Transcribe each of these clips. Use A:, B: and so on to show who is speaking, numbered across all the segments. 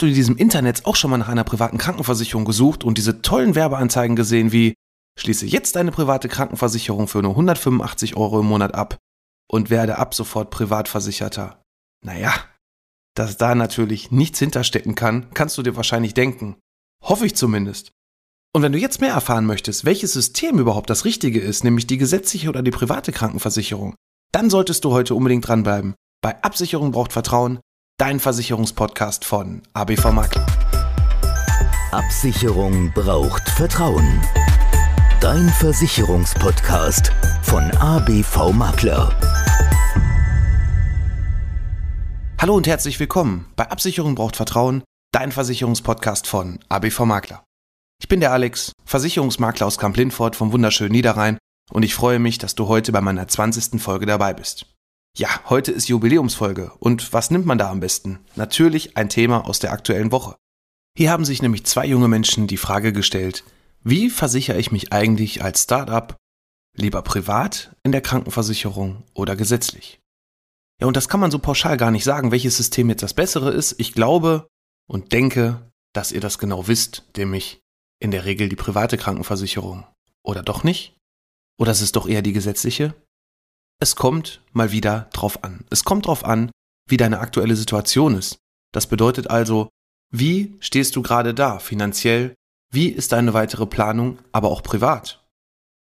A: Hast du in diesem Internet auch schon mal nach einer privaten Krankenversicherung gesucht und diese tollen Werbeanzeigen gesehen wie Schließe jetzt deine private Krankenversicherung für nur 185 Euro im Monat ab und werde ab sofort Privatversicherter? Naja, dass da natürlich nichts hinterstecken kann, kannst du dir wahrscheinlich denken. Hoffe ich zumindest. Und wenn du jetzt mehr erfahren möchtest, welches System überhaupt das Richtige ist, nämlich die gesetzliche oder die private Krankenversicherung, dann solltest du heute unbedingt dranbleiben. Bei Absicherung braucht Vertrauen, dein Versicherungspodcast von ABV Makler.
B: Absicherung braucht Vertrauen. Dein Versicherungspodcast von ABV Makler.
A: Hallo und herzlich willkommen bei Absicherung braucht Vertrauen, dein Versicherungspodcast von ABV Makler. Ich bin der Alex, Versicherungsmakler aus Kamp-Lindfort vom wunderschönen Niederrhein und ich freue mich, dass du heute bei meiner 20. Folge dabei bist. Ja, heute ist Jubiläumsfolge. Und was nimmt man da am besten? Natürlich ein Thema aus der aktuellen Woche. Hier haben sich nämlich zwei junge Menschen die Frage gestellt, wie versichere ich mich eigentlich als Startup lieber privat in der Krankenversicherung oder gesetzlich? Ja, und das kann man so pauschal gar nicht sagen, welches System jetzt das bessere ist. Ich glaube und denke, dass ihr das genau wisst, nämlich in der Regel die private Krankenversicherung. Oder doch nicht? Oder ist es doch eher die gesetzliche? Es kommt mal wieder drauf an. Es kommt drauf an, wie deine aktuelle Situation ist. Das bedeutet also, wie stehst du gerade da finanziell? Wie ist deine weitere Planung, aber auch privat?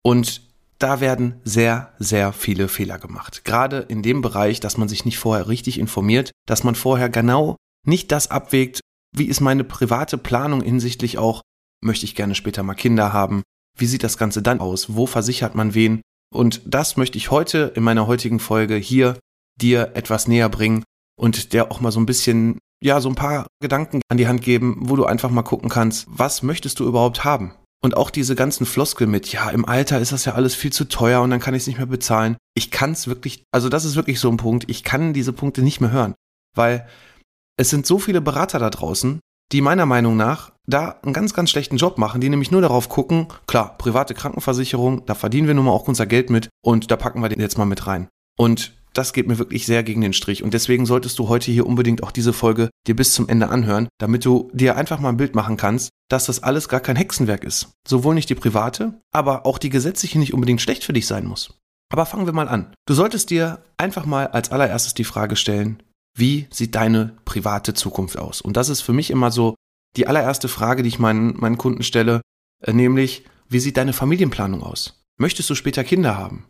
A: Und da werden sehr, sehr viele Fehler gemacht. Gerade in dem Bereich, dass man sich nicht vorher richtig informiert, dass man vorher genau nicht das abwägt, wie ist meine private Planung hinsichtlich auch, möchte ich gerne später mal Kinder haben? Wie sieht das Ganze dann aus? Wo versichert man wen? Und das möchte ich heute in meiner heutigen Folge hier dir etwas näher bringen und der auch mal so ein bisschen, ja, so ein paar Gedanken an die Hand geben, wo du einfach mal gucken kannst, was möchtest du überhaupt haben? Und auch diese ganzen Floskel mit, ja, im Alter ist das ja alles viel zu teuer und dann kann ich es nicht mehr bezahlen. Ich kann es wirklich, also das ist wirklich so ein Punkt, ich kann diese Punkte nicht mehr hören, weil es sind so viele Berater da draußen, die meiner Meinung nach da einen ganz, ganz schlechten Job machen, die nämlich nur darauf gucken, klar, private Krankenversicherung, da verdienen wir nun mal auch unser Geld mit und da packen wir den jetzt mal mit rein. Und das geht mir wirklich sehr gegen den Strich. Und deswegen solltest du heute hier unbedingt auch diese Folge dir bis zum Ende anhören, damit du dir einfach mal ein Bild machen kannst, dass das alles gar kein Hexenwerk ist. Sowohl nicht die private, aber auch die gesetzliche nicht unbedingt schlecht für dich sein muss. Aber fangen wir mal an. Du solltest dir einfach mal als allererstes die Frage stellen, wie sieht deine private Zukunft aus? Und das ist für mich immer so die allererste Frage, die ich meinen, meinen Kunden stelle, äh, nämlich, wie sieht deine Familienplanung aus? Möchtest du später Kinder haben?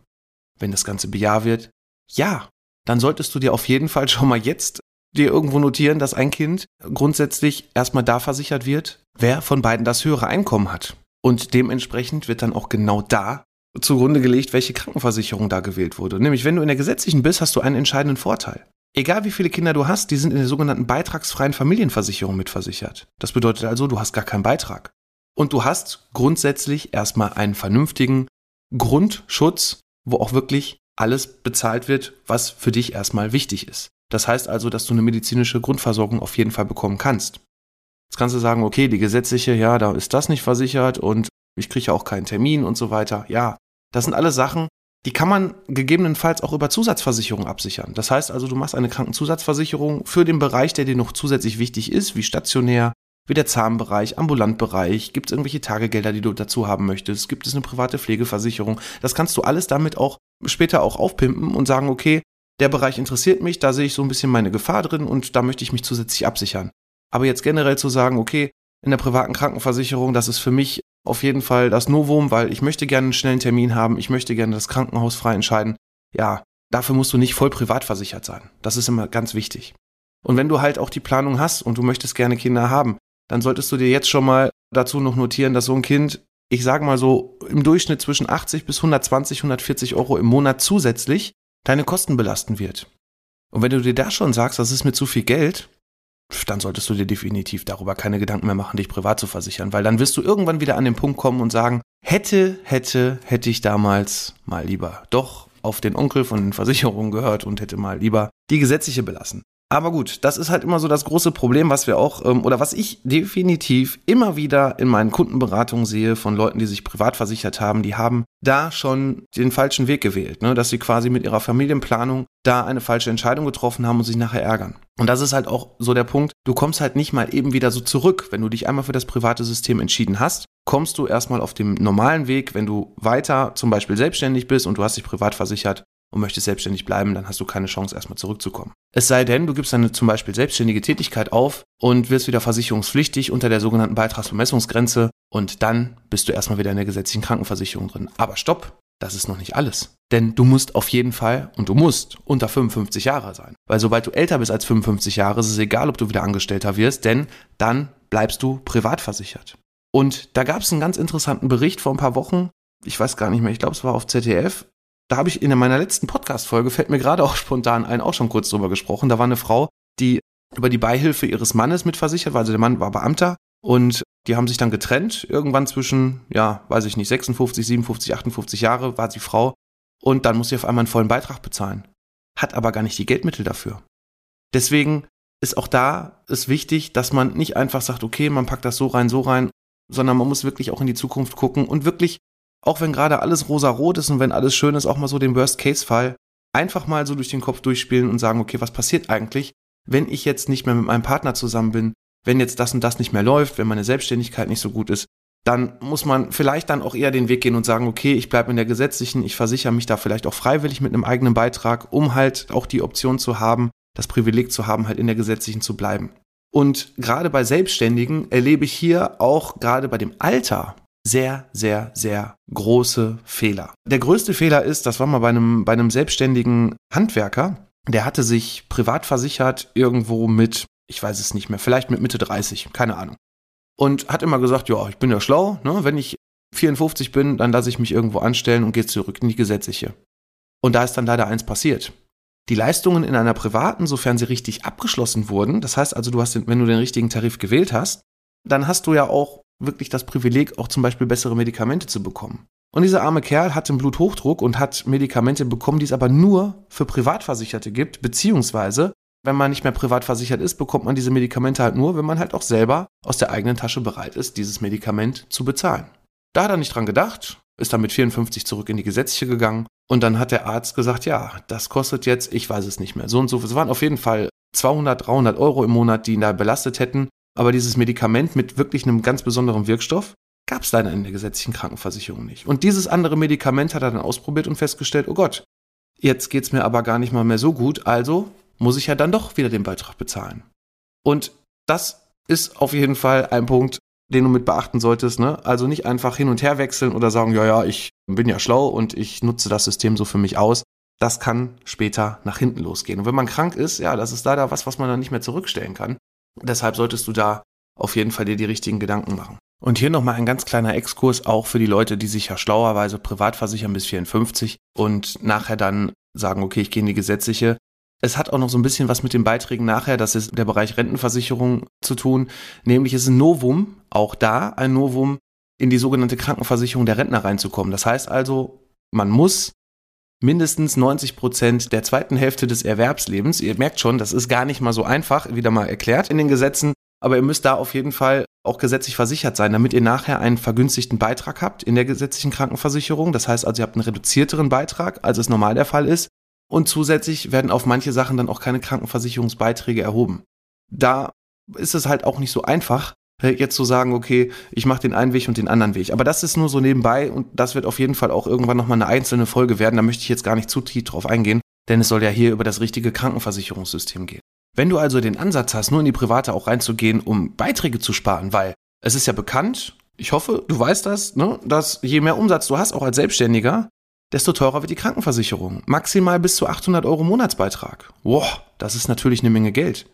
A: Wenn das Ganze bejaht wird, ja, dann solltest du dir auf jeden Fall schon mal jetzt dir irgendwo notieren, dass ein Kind grundsätzlich erstmal da versichert wird, wer von beiden das höhere Einkommen hat. Und dementsprechend wird dann auch genau da zugrunde gelegt, welche Krankenversicherung da gewählt wurde. Nämlich, wenn du in der gesetzlichen bist, hast du einen entscheidenden Vorteil. Egal wie viele Kinder du hast, die sind in der sogenannten beitragsfreien Familienversicherung mitversichert. Das bedeutet also, du hast gar keinen Beitrag. Und du hast grundsätzlich erstmal einen vernünftigen Grundschutz, wo auch wirklich alles bezahlt wird, was für dich erstmal wichtig ist. Das heißt also, dass du eine medizinische Grundversorgung auf jeden Fall bekommen kannst. Jetzt kannst du sagen, okay, die gesetzliche, ja, da ist das nicht versichert und ich kriege auch keinen Termin und so weiter. Ja, das sind alle Sachen, die kann man gegebenenfalls auch über Zusatzversicherung absichern. Das heißt also, du machst eine Krankenzusatzversicherung für den Bereich, der dir noch zusätzlich wichtig ist, wie stationär, wie der Zahnbereich, Ambulantbereich, gibt es irgendwelche Tagegelder, die du dazu haben möchtest, gibt es eine private Pflegeversicherung. Das kannst du alles damit auch später auch aufpimpen und sagen, okay, der Bereich interessiert mich, da sehe ich so ein bisschen meine Gefahr drin und da möchte ich mich zusätzlich absichern. Aber jetzt generell zu sagen, okay, in der privaten Krankenversicherung, das ist für mich auf jeden Fall das Novum, weil ich möchte gerne einen schnellen Termin haben, ich möchte gerne das Krankenhaus frei entscheiden. Ja, dafür musst du nicht voll privat versichert sein. Das ist immer ganz wichtig. Und wenn du halt auch die Planung hast und du möchtest gerne Kinder haben, dann solltest du dir jetzt schon mal dazu noch notieren, dass so ein Kind, ich sage mal so, im Durchschnitt zwischen 80 bis 120, 140 Euro im Monat zusätzlich deine Kosten belasten wird. Und wenn du dir da schon sagst, das ist mir zu viel Geld, dann solltest du dir definitiv darüber keine Gedanken mehr machen, dich privat zu versichern, weil dann wirst du irgendwann wieder an den Punkt kommen und sagen, hätte, hätte, hätte ich damals mal lieber doch auf den Onkel von den Versicherungen gehört und hätte mal lieber die gesetzliche belassen. Aber gut, das ist halt immer so das große Problem, was wir auch, ähm, oder was ich definitiv immer wieder in meinen Kundenberatungen sehe von Leuten, die sich privat versichert haben, die haben da schon den falschen Weg gewählt, ne? dass sie quasi mit ihrer Familienplanung da eine falsche Entscheidung getroffen haben und sich nachher ärgern. Und das ist halt auch so der Punkt, du kommst halt nicht mal eben wieder so zurück, wenn du dich einmal für das private System entschieden hast, kommst du erstmal auf dem normalen Weg, wenn du weiter zum Beispiel selbstständig bist und du hast dich privat versichert, und möchtest selbstständig bleiben, dann hast du keine Chance, erstmal zurückzukommen. Es sei denn, du gibst deine zum Beispiel selbstständige Tätigkeit auf und wirst wieder versicherungspflichtig unter der sogenannten Beitragsbemessungsgrenze und dann bist du erstmal wieder in der gesetzlichen Krankenversicherung drin. Aber stopp, das ist noch nicht alles. Denn du musst auf jeden Fall und du musst unter 55 Jahre sein. Weil sobald du älter bist als 55 Jahre, ist es egal, ob du wieder Angestellter wirst, denn dann bleibst du privat versichert. Und da gab es einen ganz interessanten Bericht vor ein paar Wochen. Ich weiß gar nicht mehr, ich glaube, es war auf ZDF da habe ich in meiner letzten Podcast-Folge, fällt mir gerade auch spontan ein, auch schon kurz drüber gesprochen. Da war eine Frau, die über die Beihilfe ihres Mannes mitversichert war. Also der Mann war Beamter und die haben sich dann getrennt. Irgendwann zwischen, ja, weiß ich nicht, 56, 57, 58 Jahre war sie Frau. Und dann muss sie auf einmal einen vollen Beitrag bezahlen. Hat aber gar nicht die Geldmittel dafür. Deswegen ist auch da ist wichtig, dass man nicht einfach sagt, okay, man packt das so rein, so rein, sondern man muss wirklich auch in die Zukunft gucken und wirklich auch wenn gerade alles rosa-rot ist und wenn alles schön ist, auch mal so den Worst-Case-Fall einfach mal so durch den Kopf durchspielen und sagen, okay, was passiert eigentlich, wenn ich jetzt nicht mehr mit meinem Partner zusammen bin, wenn jetzt das und das nicht mehr läuft, wenn meine Selbstständigkeit nicht so gut ist, dann muss man vielleicht dann auch eher den Weg gehen und sagen, okay, ich bleibe in der gesetzlichen, ich versichere mich da vielleicht auch freiwillig mit einem eigenen Beitrag, um halt auch die Option zu haben, das Privileg zu haben, halt in der gesetzlichen zu bleiben. Und gerade bei Selbstständigen erlebe ich hier auch gerade bei dem Alter sehr, sehr, sehr große Fehler. Der größte Fehler ist, das war mal bei einem, bei einem selbstständigen Handwerker, der hatte sich privat versichert irgendwo mit, ich weiß es nicht mehr, vielleicht mit Mitte 30, keine Ahnung. Und hat immer gesagt, ja, ich bin ja schlau, ne? wenn ich 54 bin, dann lasse ich mich irgendwo anstellen und gehe zurück in die gesetzliche. Und da ist dann leider eins passiert. Die Leistungen in einer privaten, sofern sie richtig abgeschlossen wurden, das heißt also, du hast, wenn du den richtigen Tarif gewählt hast, dann hast du ja auch wirklich das Privileg, auch zum Beispiel bessere Medikamente zu bekommen. Und dieser arme Kerl hat einen Bluthochdruck und hat Medikamente bekommen, die es aber nur für Privatversicherte gibt, beziehungsweise, wenn man nicht mehr privat versichert ist, bekommt man diese Medikamente halt nur, wenn man halt auch selber aus der eigenen Tasche bereit ist, dieses Medikament zu bezahlen. Da hat er nicht dran gedacht, ist dann mit 54 zurück in die gesetzliche gegangen und dann hat der Arzt gesagt, ja, das kostet jetzt, ich weiß es nicht mehr, so und so. Es waren auf jeden Fall 200, 300 Euro im Monat, die ihn da belastet hätten. Aber dieses Medikament mit wirklich einem ganz besonderen Wirkstoff gab es leider in der gesetzlichen Krankenversicherung nicht. Und dieses andere Medikament hat er dann ausprobiert und festgestellt, oh Gott, jetzt geht's mir aber gar nicht mal mehr so gut, also muss ich ja dann doch wieder den Beitrag bezahlen. Und das ist auf jeden Fall ein Punkt, den du mit beachten solltest. Ne? Also nicht einfach hin und her wechseln oder sagen, ja, ja, ich bin ja schlau und ich nutze das System so für mich aus. Das kann später nach hinten losgehen. Und wenn man krank ist, ja, das ist leider was, was man dann nicht mehr zurückstellen kann. Deshalb solltest du da auf jeden Fall dir die richtigen Gedanken machen. Und hier nochmal ein ganz kleiner Exkurs auch für die Leute, die sich ja schlauerweise privat versichern bis 54 und nachher dann sagen, okay, ich gehe in die gesetzliche. Es hat auch noch so ein bisschen was mit den Beiträgen nachher, das ist der Bereich Rentenversicherung zu tun. Nämlich ist ein Novum, auch da ein Novum, in die sogenannte Krankenversicherung der Rentner reinzukommen. Das heißt also, man muss mindestens 90 Prozent der zweiten Hälfte des Erwerbslebens. Ihr merkt schon, das ist gar nicht mal so einfach, wieder mal erklärt in den Gesetzen. Aber ihr müsst da auf jeden Fall auch gesetzlich versichert sein, damit ihr nachher einen vergünstigten Beitrag habt in der gesetzlichen Krankenversicherung. Das heißt also, ihr habt einen reduzierteren Beitrag, als es normal der Fall ist. Und zusätzlich werden auf manche Sachen dann auch keine Krankenversicherungsbeiträge erhoben. Da ist es halt auch nicht so einfach, jetzt zu sagen, okay, ich mache den einen Weg und den anderen Weg. Aber das ist nur so nebenbei und das wird auf jeden Fall auch irgendwann nochmal eine einzelne Folge werden. Da möchte ich jetzt gar nicht zu tief drauf eingehen, denn es soll ja hier über das richtige Krankenversicherungssystem gehen. Wenn du also den Ansatz hast, nur in die Private auch reinzugehen, um Beiträge zu sparen, weil es ist ja bekannt, ich hoffe, du weißt das, ne, dass je mehr Umsatz du hast, auch als Selbstständiger, desto teurer wird die Krankenversicherung. Maximal bis zu 800 Euro Monatsbeitrag. Wow, das ist natürlich eine Menge Geld.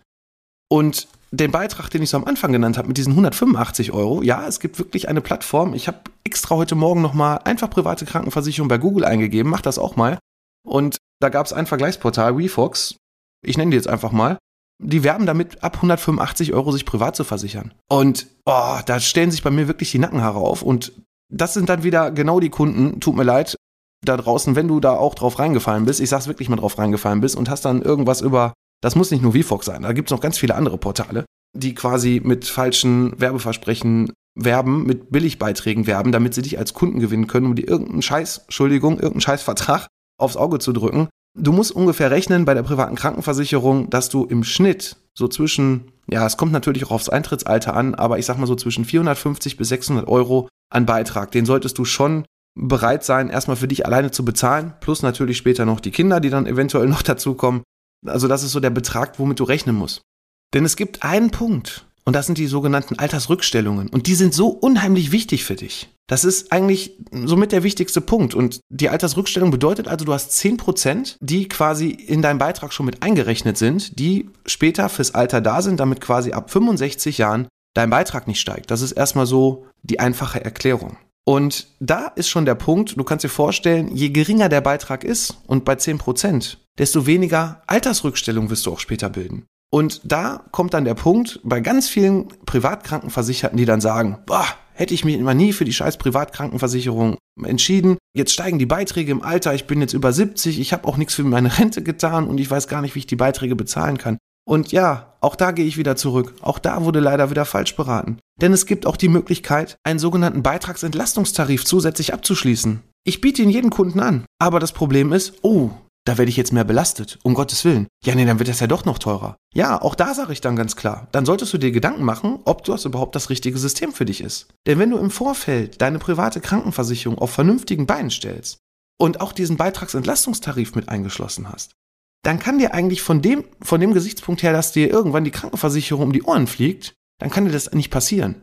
A: Und den Beitrag, den ich so am Anfang genannt habe, mit diesen 185 Euro, ja, es gibt wirklich eine Plattform. Ich habe extra heute Morgen nochmal einfach private Krankenversicherung bei Google eingegeben, mach das auch mal. Und da gab es ein Vergleichsportal, WeFox, ich nenne die jetzt einfach mal, die werben damit, ab 185 Euro sich privat zu versichern. Und oh, da stellen sich bei mir wirklich die Nackenhaare auf. Und das sind dann wieder genau die Kunden, tut mir leid, da draußen, wenn du da auch drauf reingefallen bist, ich sag's wirklich mal drauf reingefallen bist und hast dann irgendwas über, das muss nicht nur VFox sein, da gibt's noch ganz viele andere Portale, die quasi mit falschen Werbeversprechen werben, mit Billigbeiträgen werben, damit sie dich als Kunden gewinnen können, um dir irgendeinen Scheiß, Entschuldigung, irgendeinen Scheißvertrag aufs Auge zu drücken. Du musst ungefähr rechnen bei der privaten Krankenversicherung, dass du im Schnitt so zwischen, ja, es kommt natürlich auch aufs Eintrittsalter an, aber ich sag mal so zwischen 450 bis 600 Euro an Beitrag. Den solltest du schon bereit sein, erstmal für dich alleine zu bezahlen, plus natürlich später noch die Kinder, die dann eventuell noch dazukommen. Also das ist so der Betrag, womit du rechnen musst. Denn es gibt einen Punkt, und das sind die sogenannten Altersrückstellungen. Und die sind so unheimlich wichtig für dich. Das ist eigentlich somit der wichtigste Punkt. Und die Altersrückstellung bedeutet also, du hast 10%, die quasi in deinem Beitrag schon mit eingerechnet sind, die später fürs Alter da sind, damit quasi ab 65 Jahren dein Beitrag nicht steigt. Das ist erstmal so die einfache Erklärung. Und da ist schon der Punkt, du kannst dir vorstellen, je geringer der Beitrag ist und bei 10%, desto weniger Altersrückstellung wirst du auch später bilden. Und da kommt dann der Punkt bei ganz vielen Privatkrankenversicherten, die dann sagen, boah, hätte ich mich immer nie für die scheiß Privatkrankenversicherung entschieden. Jetzt steigen die Beiträge im Alter, ich bin jetzt über 70, ich habe auch nichts für meine Rente getan und ich weiß gar nicht, wie ich die Beiträge bezahlen kann. Und ja, auch da gehe ich wieder zurück. Auch da wurde leider wieder falsch beraten. Denn es gibt auch die Möglichkeit, einen sogenannten Beitragsentlastungstarif zusätzlich abzuschließen. Ich biete ihn jedem Kunden an. Aber das Problem ist, oh, da werde ich jetzt mehr belastet, um Gottes Willen. Ja, nee, dann wird das ja doch noch teurer. Ja, auch da sage ich dann ganz klar, dann solltest du dir Gedanken machen, ob das überhaupt das richtige System für dich ist. Denn wenn du im Vorfeld deine private Krankenversicherung auf vernünftigen Beinen stellst und auch diesen Beitragsentlastungstarif mit eingeschlossen hast, dann kann dir eigentlich von dem, von dem Gesichtspunkt her, dass dir irgendwann die Krankenversicherung um die Ohren fliegt, dann kann dir das nicht passieren.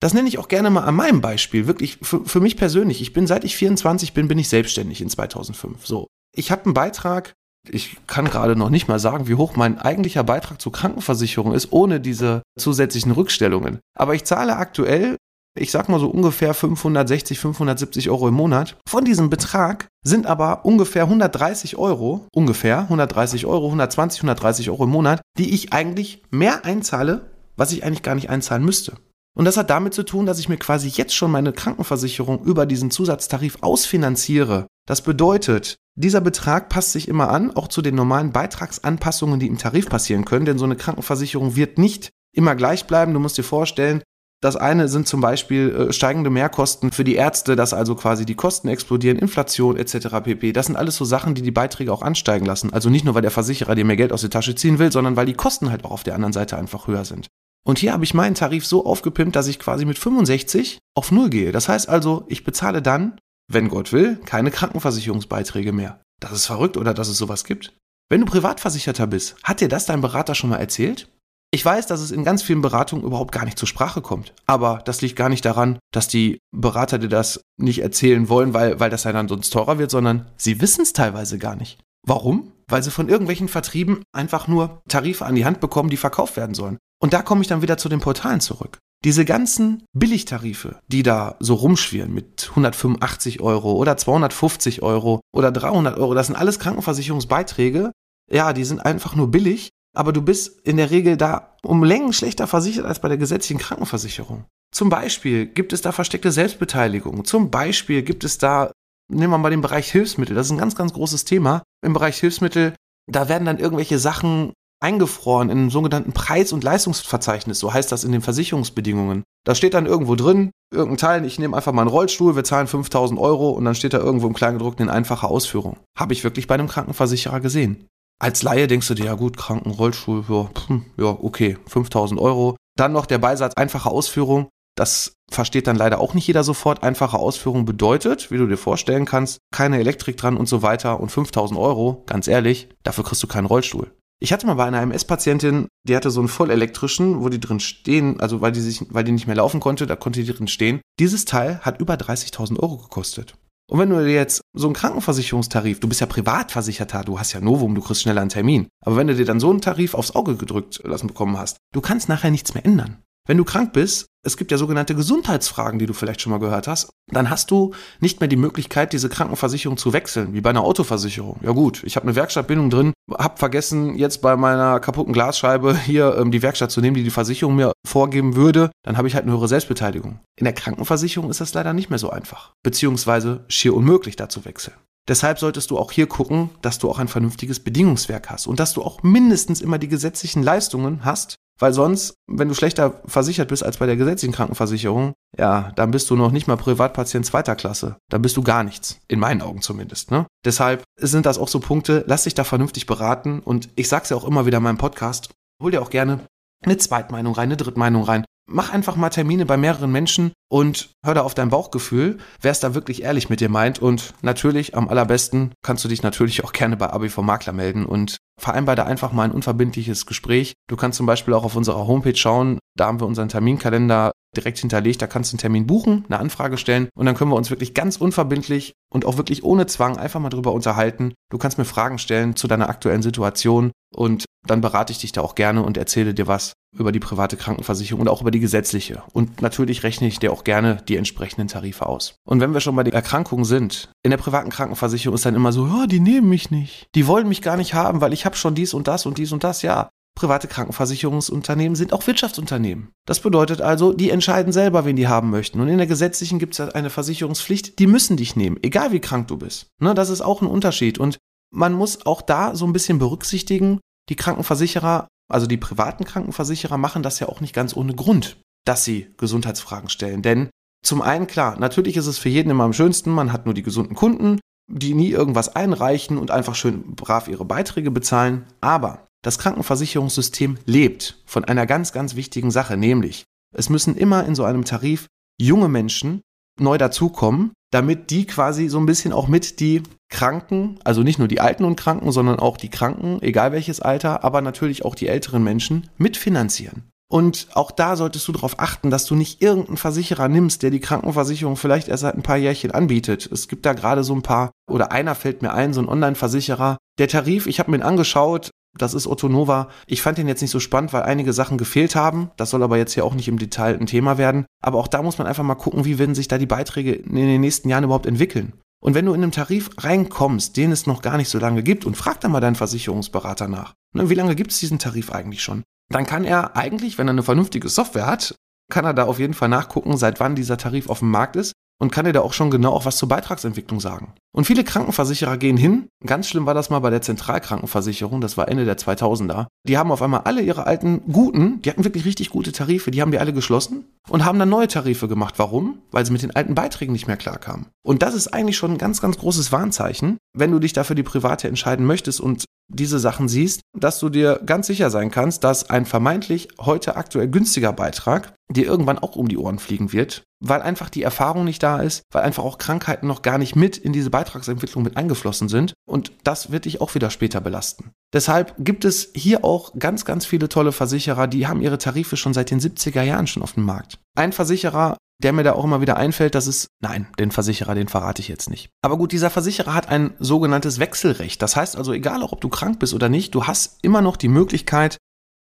A: Das nenne ich auch gerne mal an meinem Beispiel, wirklich für, für mich persönlich. Ich bin, seit ich 24 bin, bin ich selbstständig in 2005. So. Ich habe einen Beitrag, ich kann gerade noch nicht mal sagen, wie hoch mein eigentlicher Beitrag zur Krankenversicherung ist, ohne diese zusätzlichen Rückstellungen. Aber ich zahle aktuell ich sag mal so ungefähr 560, 570 Euro im Monat. Von diesem Betrag sind aber ungefähr 130 Euro, ungefähr 130 Euro, 120, 130 Euro im Monat, die ich eigentlich mehr einzahle, was ich eigentlich gar nicht einzahlen müsste. Und das hat damit zu tun, dass ich mir quasi jetzt schon meine Krankenversicherung über diesen Zusatztarif ausfinanziere. Das bedeutet, dieser Betrag passt sich immer an, auch zu den normalen Beitragsanpassungen, die im Tarif passieren können, denn so eine Krankenversicherung wird nicht immer gleich bleiben. Du musst dir vorstellen, das eine sind zum Beispiel äh, steigende Mehrkosten für die Ärzte, dass also quasi die Kosten explodieren, Inflation etc. pp. Das sind alles so Sachen, die die Beiträge auch ansteigen lassen. Also nicht nur, weil der Versicherer dir mehr Geld aus der Tasche ziehen will, sondern weil die Kosten halt auch auf der anderen Seite einfach höher sind. Und hier habe ich meinen Tarif so aufgepimpt, dass ich quasi mit 65 auf Null gehe. Das heißt also, ich bezahle dann, wenn Gott will, keine Krankenversicherungsbeiträge mehr. Das ist verrückt, oder dass es sowas gibt. Wenn du Privatversicherter bist, hat dir das dein Berater schon mal erzählt? Ich weiß, dass es in ganz vielen Beratungen überhaupt gar nicht zur Sprache kommt. Aber das liegt gar nicht daran, dass die Berater dir das nicht erzählen wollen, weil, weil das ja dann sonst teurer wird, sondern sie wissen es teilweise gar nicht. Warum? Weil sie von irgendwelchen Vertrieben einfach nur Tarife an die Hand bekommen, die verkauft werden sollen. Und da komme ich dann wieder zu den Portalen zurück. Diese ganzen Billigtarife, die da so rumschwirren mit 185 Euro oder 250 Euro oder 300 Euro, das sind alles Krankenversicherungsbeiträge. Ja, die sind einfach nur billig aber du bist in der Regel da um Längen schlechter versichert als bei der gesetzlichen Krankenversicherung. Zum Beispiel gibt es da versteckte Selbstbeteiligung. Zum Beispiel gibt es da, nehmen wir mal den Bereich Hilfsmittel. Das ist ein ganz, ganz großes Thema. Im Bereich Hilfsmittel, da werden dann irgendwelche Sachen eingefroren in einem sogenannten Preis- und Leistungsverzeichnis. So heißt das in den Versicherungsbedingungen. Da steht dann irgendwo drin, irgendein Teil, ich nehme einfach mal einen Rollstuhl, wir zahlen 5000 Euro und dann steht da irgendwo im Kleingedruckten in einfacher Ausführung. Habe ich wirklich bei einem Krankenversicherer gesehen. Als Laie denkst du dir, ja gut, Krankenrollstuhl, ja, hm, ja, okay, 5000 Euro. Dann noch der Beisatz, einfache Ausführung. Das versteht dann leider auch nicht jeder sofort. Einfache Ausführung bedeutet, wie du dir vorstellen kannst, keine Elektrik dran und so weiter und 5000 Euro, ganz ehrlich, dafür kriegst du keinen Rollstuhl. Ich hatte mal bei einer MS-Patientin, die hatte so einen vollelektrischen, wo die drin stehen, also weil die sich, weil die nicht mehr laufen konnte, da konnte die drin stehen. Dieses Teil hat über 30.000 Euro gekostet. Und wenn du dir jetzt so einen Krankenversicherungstarif, du bist ja Privatversicherter, du hast ja Novum, du kriegst schneller einen Termin. Aber wenn du dir dann so einen Tarif aufs Auge gedrückt lassen bekommen hast, du kannst nachher nichts mehr ändern. Wenn du krank bist, es gibt ja sogenannte Gesundheitsfragen, die du vielleicht schon mal gehört hast, dann hast du nicht mehr die Möglichkeit, diese Krankenversicherung zu wechseln, wie bei einer Autoversicherung. Ja gut, ich habe eine Werkstattbindung drin, habe vergessen, jetzt bei meiner kaputten Glasscheibe hier ähm, die Werkstatt zu nehmen, die die Versicherung mir vorgeben würde, dann habe ich halt eine höhere Selbstbeteiligung. In der Krankenversicherung ist das leider nicht mehr so einfach, beziehungsweise schier unmöglich, da zu wechseln. Deshalb solltest du auch hier gucken, dass du auch ein vernünftiges Bedingungswerk hast und dass du auch mindestens immer die gesetzlichen Leistungen hast, weil sonst, wenn du schlechter versichert bist als bei der gesetzlichen Krankenversicherung, ja, dann bist du noch nicht mal Privatpatient zweiter Klasse. Dann bist du gar nichts. In meinen Augen zumindest. Ne? Deshalb sind das auch so Punkte, lass dich da vernünftig beraten. Und ich sag's ja auch immer wieder in meinem Podcast, hol dir auch gerne eine Zweitmeinung rein, eine Drittmeinung rein. Mach einfach mal Termine bei mehreren Menschen und hör da auf dein Bauchgefühl, wer es da wirklich ehrlich mit dir meint. Und natürlich, am allerbesten, kannst du dich natürlich auch gerne bei ABV Makler melden und vereinbar da einfach mal ein unverbindliches Gespräch. Du kannst zum Beispiel auch auf unserer Homepage schauen, da haben wir unseren Terminkalender direkt hinterlegt, da kannst du einen Termin buchen, eine Anfrage stellen und dann können wir uns wirklich ganz unverbindlich und auch wirklich ohne Zwang einfach mal drüber unterhalten. Du kannst mir Fragen stellen zu deiner aktuellen Situation und dann berate ich dich da auch gerne und erzähle dir was über die private Krankenversicherung und auch über die gesetzliche. Und natürlich rechne ich dir auch gerne die entsprechenden Tarife aus. Und wenn wir schon bei den Erkrankungen sind, in der privaten Krankenversicherung ist dann immer so, ja, die nehmen mich nicht. Die wollen mich gar nicht haben, weil ich habe schon dies und das und dies und das. Ja, private Krankenversicherungsunternehmen sind auch Wirtschaftsunternehmen. Das bedeutet also, die entscheiden selber, wen die haben möchten. Und in der gesetzlichen gibt es eine Versicherungspflicht, die müssen dich nehmen, egal wie krank du bist. Ne, das ist auch ein Unterschied. Und man muss auch da so ein bisschen berücksichtigen, die Krankenversicherer also die privaten Krankenversicherer machen das ja auch nicht ganz ohne Grund, dass sie Gesundheitsfragen stellen. Denn zum einen klar, natürlich ist es für jeden immer am schönsten, man hat nur die gesunden Kunden, die nie irgendwas einreichen und einfach schön brav ihre Beiträge bezahlen. Aber das Krankenversicherungssystem lebt von einer ganz, ganz wichtigen Sache, nämlich es müssen immer in so einem Tarif junge Menschen neu dazukommen, damit die quasi so ein bisschen auch mit die Kranken, also nicht nur die Alten und Kranken, sondern auch die Kranken, egal welches Alter, aber natürlich auch die älteren Menschen mitfinanzieren. Und auch da solltest du darauf achten, dass du nicht irgendeinen Versicherer nimmst, der die Krankenversicherung vielleicht erst seit ein paar Jährchen anbietet. Es gibt da gerade so ein paar, oder einer fällt mir ein, so ein Online-Versicherer. Der Tarif, ich habe mir ihn angeschaut, das ist Otto Nova. Ich fand den jetzt nicht so spannend, weil einige Sachen gefehlt haben. Das soll aber jetzt hier auch nicht im Detail ein Thema werden. Aber auch da muss man einfach mal gucken, wie werden sich da die Beiträge in den nächsten Jahren überhaupt entwickeln. Und wenn du in einen Tarif reinkommst, den es noch gar nicht so lange gibt, und frag da mal deinen Versicherungsberater nach, ne, wie lange gibt es diesen Tarif eigentlich schon? Dann kann er eigentlich, wenn er eine vernünftige Software hat, kann er da auf jeden Fall nachgucken, seit wann dieser Tarif auf dem Markt ist und kann dir da auch schon genau auch was zur Beitragsentwicklung sagen. Und viele Krankenversicherer gehen hin, ganz schlimm war das mal bei der Zentralkrankenversicherung, das war Ende der 2000er. Die haben auf einmal alle ihre alten guten, die hatten wirklich richtig gute Tarife, die haben die alle geschlossen und haben dann neue Tarife gemacht. Warum? Weil sie mit den alten Beiträgen nicht mehr klarkamen. Und das ist eigentlich schon ein ganz, ganz großes Warnzeichen, wenn du dich dafür die private entscheiden möchtest und diese Sachen siehst, dass du dir ganz sicher sein kannst, dass ein vermeintlich heute aktuell günstiger Beitrag dir irgendwann auch um die Ohren fliegen wird, weil einfach die Erfahrung nicht da ist, weil einfach auch Krankheiten noch gar nicht mit in diese Beitragsentwicklung mit eingeflossen sind und das wird dich auch wieder später belasten. Deshalb gibt es hier auch ganz, ganz viele tolle Versicherer, die haben ihre Tarife schon seit den 70er Jahren schon auf dem Markt. Ein Versicherer der mir da auch immer wieder einfällt, das ist, nein, den Versicherer, den verrate ich jetzt nicht. Aber gut, dieser Versicherer hat ein sogenanntes Wechselrecht. Das heißt also, egal ob du krank bist oder nicht, du hast immer noch die Möglichkeit,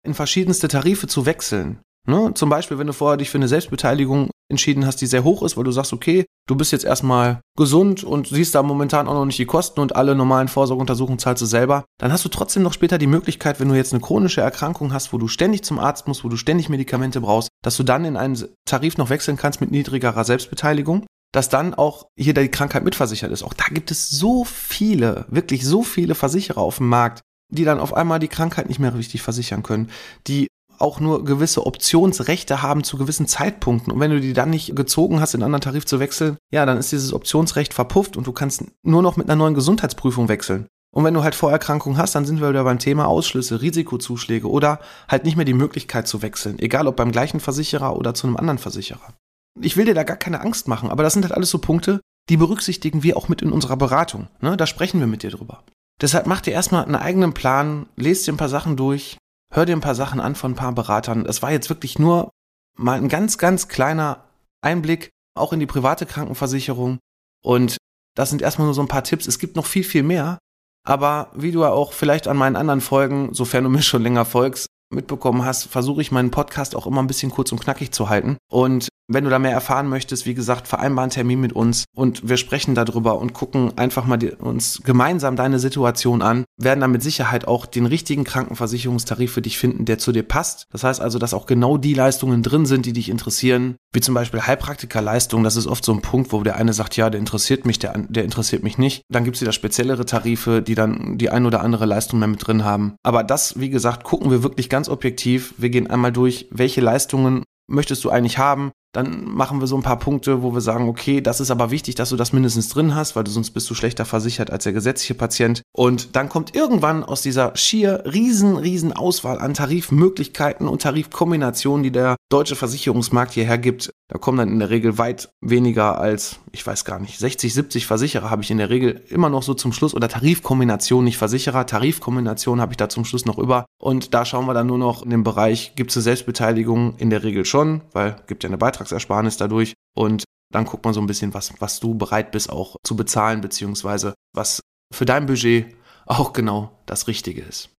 A: in verschiedenste Tarife zu wechseln. Ne? Zum Beispiel, wenn du vorher dich für eine Selbstbeteiligung entschieden hast, die sehr hoch ist, weil du sagst, okay, du bist jetzt erstmal gesund und siehst da momentan auch noch nicht die Kosten und alle normalen Vorsorgeuntersuchungen zahlst du selber, dann hast du trotzdem noch später die Möglichkeit, wenn du jetzt eine chronische Erkrankung hast, wo du ständig zum Arzt musst, wo du ständig Medikamente brauchst, dass du dann in einen Tarif noch wechseln kannst mit niedrigerer Selbstbeteiligung dass dann auch hier die Krankheit mitversichert ist. Auch da gibt es so viele, wirklich so viele Versicherer auf dem Markt, die dann auf einmal die Krankheit nicht mehr richtig versichern können, die auch nur gewisse Optionsrechte haben zu gewissen Zeitpunkten. Und wenn du die dann nicht gezogen hast, in einen anderen Tarif zu wechseln, ja, dann ist dieses Optionsrecht verpufft und du kannst nur noch mit einer neuen Gesundheitsprüfung wechseln. Und wenn du halt Vorerkrankungen hast, dann sind wir wieder beim Thema Ausschlüsse, Risikozuschläge oder halt nicht mehr die Möglichkeit zu wechseln, egal ob beim gleichen Versicherer oder zu einem anderen Versicherer. Ich will dir da gar keine Angst machen, aber das sind halt alles so Punkte, die berücksichtigen wir auch mit in unserer Beratung. Ne? Da sprechen wir mit dir drüber. Deshalb mach dir erstmal einen eigenen Plan, lest dir ein paar Sachen durch, hör dir ein paar Sachen an von ein paar Beratern. Es war jetzt wirklich nur mal ein ganz, ganz kleiner Einblick auch in die private Krankenversicherung. Und Das sind erstmal nur so ein paar Tipps. Es gibt noch viel, viel mehr. Aber wie du ja auch vielleicht an meinen anderen Folgen, sofern du mir schon länger folgst, mitbekommen hast, versuche ich meinen Podcast auch immer ein bisschen kurz und knackig zu halten. Und wenn du da mehr erfahren möchtest, wie gesagt, vereinbar einen Termin mit uns und wir sprechen darüber und gucken einfach mal die, uns gemeinsam deine Situation an, werden dann mit Sicherheit auch den richtigen Krankenversicherungstarif für dich finden, der zu dir passt. Das heißt also, dass auch genau die Leistungen drin sind, die dich interessieren, wie zum Beispiel Heilpraktikerleistungen. Das ist oft so ein Punkt, wo der eine sagt, ja, der interessiert mich, der, der interessiert mich nicht. Dann gibt es wieder speziellere Tarife, die dann die ein oder andere Leistung mehr mit drin haben. Aber das, wie gesagt, gucken wir wirklich ganz objektiv. Wir gehen einmal durch, welche Leistungen möchtest du eigentlich haben? Dann machen wir so ein paar Punkte, wo wir sagen, okay, das ist aber wichtig, dass du das mindestens drin hast, weil du sonst bist du schlechter versichert als der gesetzliche Patient. Und dann kommt irgendwann aus dieser schier riesen, riesen Auswahl an Tarifmöglichkeiten und Tarifkombinationen, die der deutsche Versicherungsmarkt hierher gibt, da kommen dann in der Regel weit weniger als, ich weiß gar nicht, 60, 70 Versicherer habe ich in der Regel immer noch so zum Schluss oder Tarifkombination, nicht Versicherer, Tarifkombination habe ich da zum Schluss noch über. Und da schauen wir dann nur noch in den Bereich, gibt es eine Selbstbeteiligung? In der Regel schon, weil gibt ja eine Beitragsersparnis dadurch. Und dann guckt man so ein bisschen, was, was du bereit bist auch zu bezahlen, beziehungsweise was für dein Budget auch genau das Richtige ist.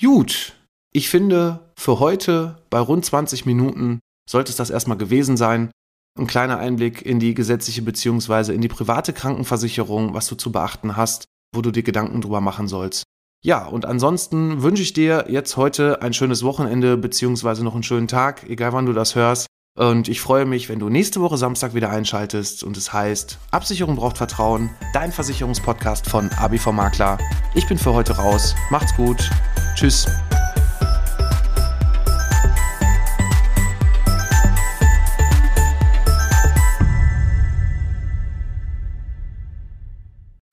A: Gut, ich finde für heute bei rund 20 Minuten sollte es das erstmal gewesen sein. Ein kleiner Einblick in die gesetzliche bzw. in die private Krankenversicherung, was du zu beachten hast, wo du dir Gedanken drüber machen sollst. Ja, und ansonsten wünsche ich dir jetzt heute ein schönes Wochenende bzw. noch einen schönen Tag, egal wann du das hörst. Und ich freue mich, wenn du nächste Woche Samstag wieder einschaltest und es heißt, Absicherung braucht Vertrauen, dein Versicherungspodcast von ABV Makler. Ich bin für heute raus. Macht's gut. Tschüss.